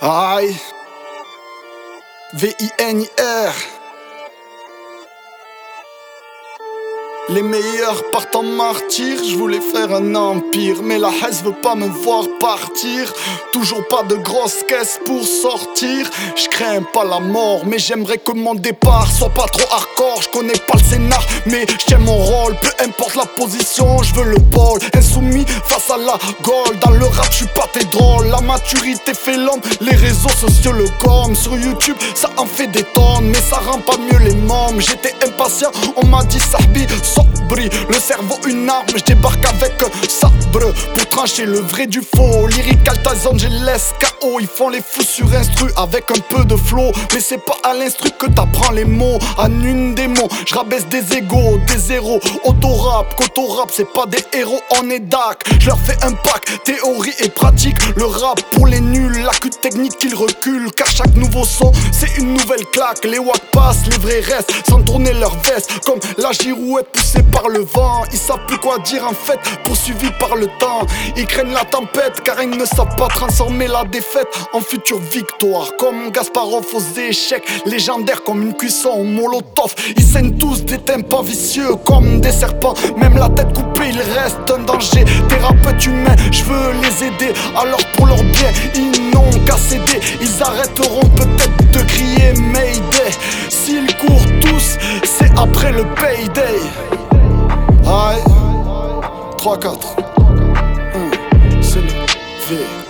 Aïe. V-I-N-I-R. Les meilleurs partent en martyr, je voulais faire un empire, mais la haine veut pas me voir partir. Toujours pas de grosse caisse pour sortir. Je crains pas la mort, mais j'aimerais que mon départ soit pas trop hardcore. Je connais pas le scénar, mais j'aime mon rôle. Peu importe la position, je veux le bol. Insoumis face à la gold. Dans le rap, je suis pas très drôle. La maturité fait l'homme, les réseaux sociaux le gomme. Sur YouTube, ça en fait des tonnes, mais ça rend pas mieux les mômes. J'étais impatient, on m'a dit Sahbi le cerveau une arme, je débarque avec Trancher le vrai du faux. Lyrique Altaz Angeles KO Ils font les fous sur instru avec un peu de flow. Mais c'est pas à l'instru que t'apprends les mots. En une démo, je rabaisse des égaux, des zéros. Autorap, rap c'est pas des héros on est dac. Je leur fais un pack, théorie et pratique. Le rap pour les nuls, la cul technique qu'ils reculent. Car chaque nouveau son c'est une nouvelle claque. Les wack passent, les vrais restent Sans tourner leur veste. Comme la girouette poussée par le vent. Ils savent plus quoi dire en fait, poursuivis par le temps. Ils craignent la tempête car ils ne savent pas transformer la défaite en future victoire. Comme Gasparov aux échecs, légendaire comme une cuisson au molotov. Ils saignent tous des tympans vicieux comme des serpents. Même la tête coupée, il reste un danger. Thérapeute humain, je veux les aider. Alors pour leur bien, ils n'ont qu'à céder. Ils arrêteront peut-être de crier Mayday. S'ils courent tous, c'est après le payday. Aïe, 3-4. ver.